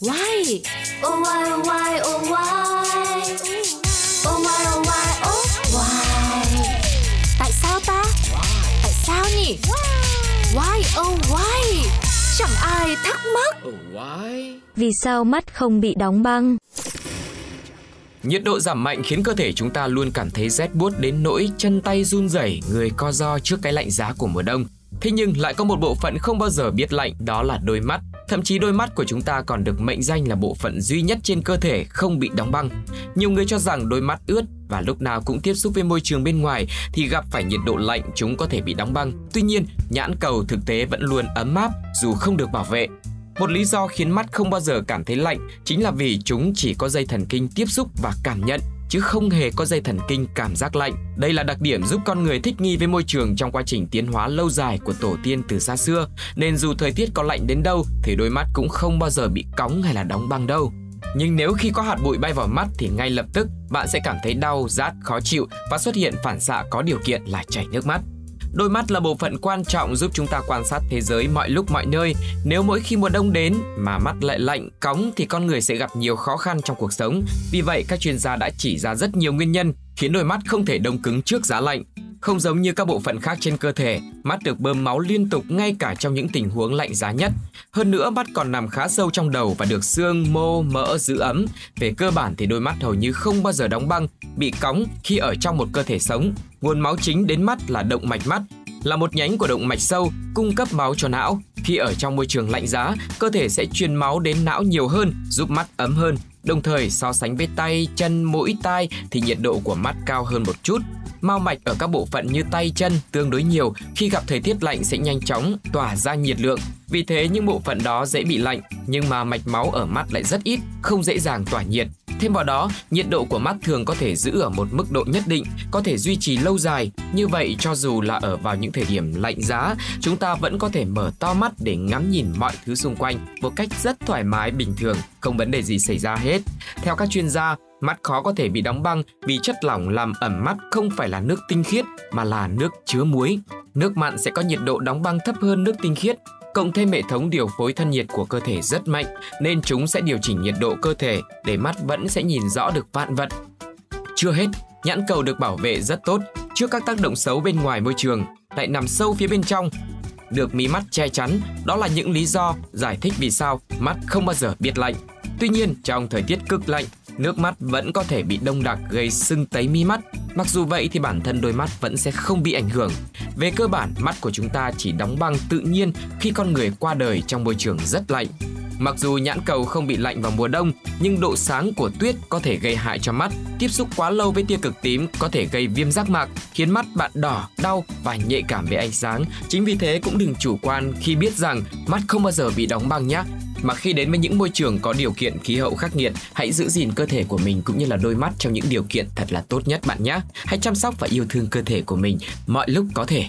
Why? Oh why oh why oh why Oh why oh why oh why Tại sao ta? Tại sao nhỉ? Why oh why? Chẳng ai thắc mắc. Oh, why? Vì sao mắt không bị đóng băng? Nhiệt độ giảm mạnh khiến cơ thể chúng ta luôn cảm thấy rét buốt đến nỗi chân tay run rẩy, người co ro trước cái lạnh giá của mùa đông. Thế nhưng lại có một bộ phận không bao giờ biết lạnh, đó là đôi mắt. Thậm chí đôi mắt của chúng ta còn được mệnh danh là bộ phận duy nhất trên cơ thể không bị đóng băng. Nhiều người cho rằng đôi mắt ướt và lúc nào cũng tiếp xúc với môi trường bên ngoài thì gặp phải nhiệt độ lạnh chúng có thể bị đóng băng. Tuy nhiên, nhãn cầu thực tế vẫn luôn ấm áp dù không được bảo vệ. Một lý do khiến mắt không bao giờ cảm thấy lạnh chính là vì chúng chỉ có dây thần kinh tiếp xúc và cảm nhận chứ không hề có dây thần kinh cảm giác lạnh. Đây là đặc điểm giúp con người thích nghi với môi trường trong quá trình tiến hóa lâu dài của tổ tiên từ xa xưa, nên dù thời tiết có lạnh đến đâu thì đôi mắt cũng không bao giờ bị cóng hay là đóng băng đâu. Nhưng nếu khi có hạt bụi bay vào mắt thì ngay lập tức bạn sẽ cảm thấy đau, rát, khó chịu và xuất hiện phản xạ có điều kiện là chảy nước mắt. Đôi mắt là bộ phận quan trọng giúp chúng ta quan sát thế giới mọi lúc mọi nơi. Nếu mỗi khi mùa đông đến mà mắt lại lạnh, cóng thì con người sẽ gặp nhiều khó khăn trong cuộc sống. Vì vậy, các chuyên gia đã chỉ ra rất nhiều nguyên nhân khiến đôi mắt không thể đông cứng trước giá lạnh. Không giống như các bộ phận khác trên cơ thể, mắt được bơm máu liên tục ngay cả trong những tình huống lạnh giá nhất. Hơn nữa, mắt còn nằm khá sâu trong đầu và được xương, mô, mỡ giữ ấm. Về cơ bản thì đôi mắt hầu như không bao giờ đóng băng, bị cóng khi ở trong một cơ thể sống. Nguồn máu chính đến mắt là động mạch mắt, là một nhánh của động mạch sâu cung cấp máu cho não. Khi ở trong môi trường lạnh giá, cơ thể sẽ truyền máu đến não nhiều hơn, giúp mắt ấm hơn. Đồng thời so sánh với tay, chân, mũi, tai thì nhiệt độ của mắt cao hơn một chút. Mao mạch ở các bộ phận như tay chân tương đối nhiều, khi gặp thời tiết lạnh sẽ nhanh chóng tỏa ra nhiệt lượng. Vì thế những bộ phận đó dễ bị lạnh, nhưng mà mạch máu ở mắt lại rất ít, không dễ dàng tỏa nhiệt. Thêm vào đó, nhiệt độ của mắt thường có thể giữ ở một mức độ nhất định, có thể duy trì lâu dài. Như vậy, cho dù là ở vào những thời điểm lạnh giá, chúng ta vẫn có thể mở to mắt để ngắm nhìn mọi thứ xung quanh một cách rất thoải mái bình thường, không vấn đề gì xảy ra hết. Theo các chuyên gia, mắt khó có thể bị đóng băng vì chất lỏng làm ẩm mắt không phải là nước tinh khiết mà là nước chứa muối. Nước mặn sẽ có nhiệt độ đóng băng thấp hơn nước tinh khiết cộng thêm hệ thống điều phối thân nhiệt của cơ thể rất mạnh nên chúng sẽ điều chỉnh nhiệt độ cơ thể để mắt vẫn sẽ nhìn rõ được vạn vật. Chưa hết, nhãn cầu được bảo vệ rất tốt trước các tác động xấu bên ngoài môi trường, lại nằm sâu phía bên trong. Được mí mắt che chắn, đó là những lý do giải thích vì sao mắt không bao giờ biết lạnh. Tuy nhiên, trong thời tiết cực lạnh, nước mắt vẫn có thể bị đông đặc gây sưng tấy mi mắt. Mặc dù vậy thì bản thân đôi mắt vẫn sẽ không bị ảnh hưởng. Về cơ bản, mắt của chúng ta chỉ đóng băng tự nhiên khi con người qua đời trong môi trường rất lạnh. Mặc dù nhãn cầu không bị lạnh vào mùa đông, nhưng độ sáng của tuyết có thể gây hại cho mắt. Tiếp xúc quá lâu với tia cực tím có thể gây viêm giác mạc, khiến mắt bạn đỏ, đau và nhạy cảm với ánh sáng. Chính vì thế cũng đừng chủ quan khi biết rằng mắt không bao giờ bị đóng băng nhé. Mà khi đến với những môi trường có điều kiện khí hậu khắc nghiệt, hãy giữ gìn cơ thể của mình cũng như là đôi mắt trong những điều kiện thật là tốt nhất bạn nhé. Hãy chăm sóc và yêu thương cơ thể của mình mọi lúc có thể.